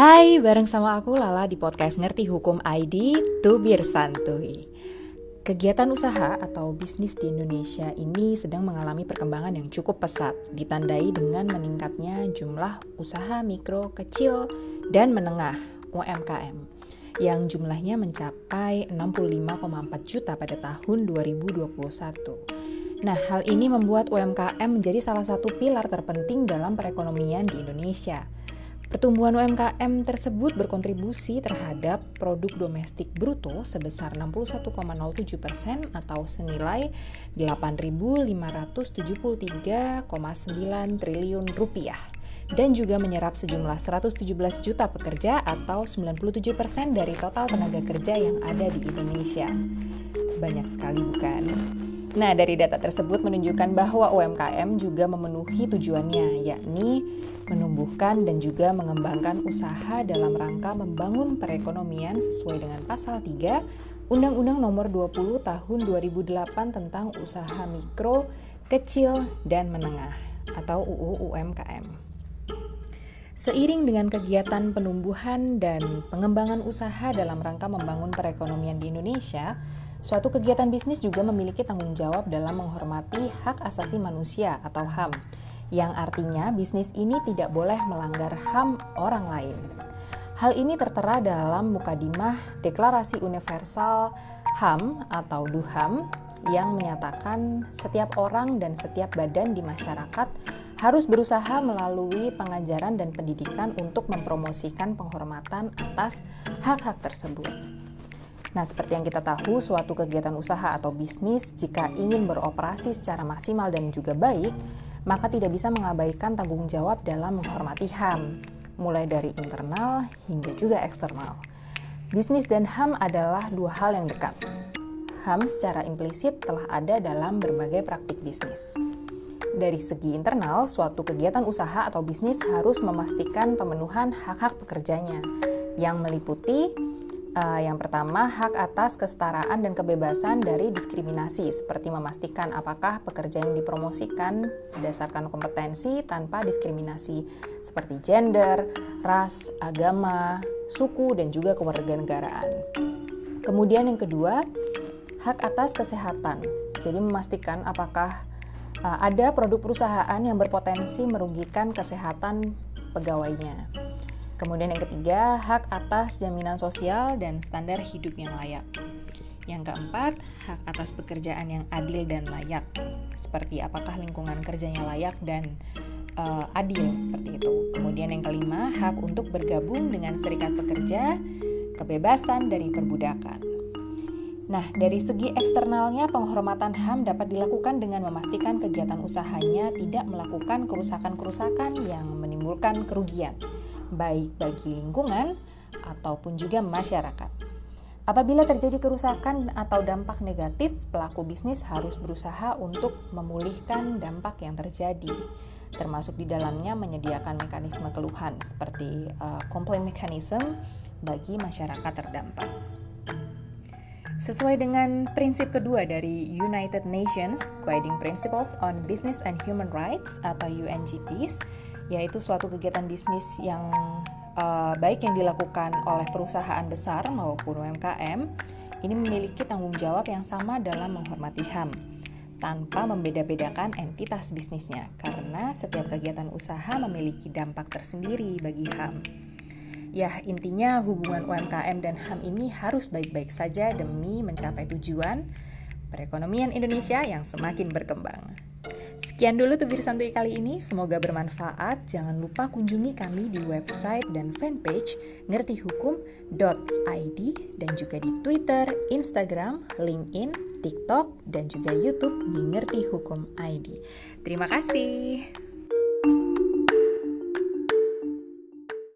Hai, bareng sama aku Lala di podcast Ngerti Hukum ID Tubir Santuy. Kegiatan usaha atau bisnis di Indonesia ini sedang mengalami perkembangan yang cukup pesat, ditandai dengan meningkatnya jumlah usaha mikro, kecil, dan menengah UMKM yang jumlahnya mencapai 65,4 juta pada tahun 2021. Nah, hal ini membuat UMKM menjadi salah satu pilar terpenting dalam perekonomian di Indonesia – Pertumbuhan UMKM tersebut berkontribusi terhadap produk domestik bruto sebesar 61,07 persen atau senilai 8.573,9 triliun rupiah dan juga menyerap sejumlah 117 juta pekerja atau 97 persen dari total tenaga kerja yang ada di Indonesia. Banyak sekali bukan? Nah, dari data tersebut menunjukkan bahwa UMKM juga memenuhi tujuannya, yakni menumbuhkan dan juga mengembangkan usaha dalam rangka membangun perekonomian sesuai dengan pasal 3 Undang-Undang Nomor 20 Tahun 2008 tentang Usaha Mikro, Kecil dan Menengah atau UU UMKM. Seiring dengan kegiatan penumbuhan dan pengembangan usaha dalam rangka membangun perekonomian di Indonesia, Suatu kegiatan bisnis juga memiliki tanggung jawab dalam menghormati hak asasi manusia atau HAM, yang artinya bisnis ini tidak boleh melanggar HAM orang lain. Hal ini tertera dalam Mukadimah Deklarasi Universal HAM atau DUHAM yang menyatakan setiap orang dan setiap badan di masyarakat harus berusaha melalui pengajaran dan pendidikan untuk mempromosikan penghormatan atas hak-hak tersebut. Nah, seperti yang kita tahu, suatu kegiatan usaha atau bisnis jika ingin beroperasi secara maksimal dan juga baik, maka tidak bisa mengabaikan tanggung jawab dalam menghormati HAM, mulai dari internal hingga juga eksternal. Bisnis dan HAM adalah dua hal yang dekat. HAM secara implisit telah ada dalam berbagai praktik bisnis. Dari segi internal, suatu kegiatan usaha atau bisnis harus memastikan pemenuhan hak-hak pekerjanya, yang meliputi Uh, yang pertama, hak atas kesetaraan dan kebebasan dari diskriminasi, seperti memastikan apakah pekerja yang dipromosikan berdasarkan kompetensi tanpa diskriminasi, seperti gender, ras, agama, suku, dan juga kewarganegaraan. Kemudian yang kedua, hak atas kesehatan. Jadi memastikan apakah uh, ada produk perusahaan yang berpotensi merugikan kesehatan pegawainya. Kemudian yang ketiga, hak atas jaminan sosial dan standar hidup yang layak. Yang keempat, hak atas pekerjaan yang adil dan layak. Seperti apakah lingkungan kerjanya layak dan uh, adil seperti itu. Kemudian yang kelima, hak untuk bergabung dengan serikat pekerja, kebebasan dari perbudakan. Nah, dari segi eksternalnya, penghormatan HAM dapat dilakukan dengan memastikan kegiatan usahanya tidak melakukan kerusakan-kerusakan yang menimbulkan kerugian baik bagi lingkungan ataupun juga masyarakat. Apabila terjadi kerusakan atau dampak negatif, pelaku bisnis harus berusaha untuk memulihkan dampak yang terjadi, termasuk di dalamnya menyediakan mekanisme keluhan seperti uh, complaint mechanism bagi masyarakat terdampak. Sesuai dengan prinsip kedua dari United Nations Guiding Principles on Business and Human Rights atau UNGPs, yaitu suatu kegiatan bisnis yang uh, baik yang dilakukan oleh perusahaan besar maupun UMKM ini memiliki tanggung jawab yang sama dalam menghormati HAM tanpa membeda-bedakan entitas bisnisnya karena setiap kegiatan usaha memiliki dampak tersendiri bagi HAM. Ya, intinya hubungan UMKM dan HAM ini harus baik-baik saja demi mencapai tujuan perekonomian Indonesia yang semakin berkembang. Sekian dulu Tubir Santuy kali ini, semoga bermanfaat. Jangan lupa kunjungi kami di website dan fanpage ngertihukum.id dan juga di Twitter, Instagram, LinkedIn, TikTok, dan juga YouTube di Ngerti Hukum ID. Terima kasih.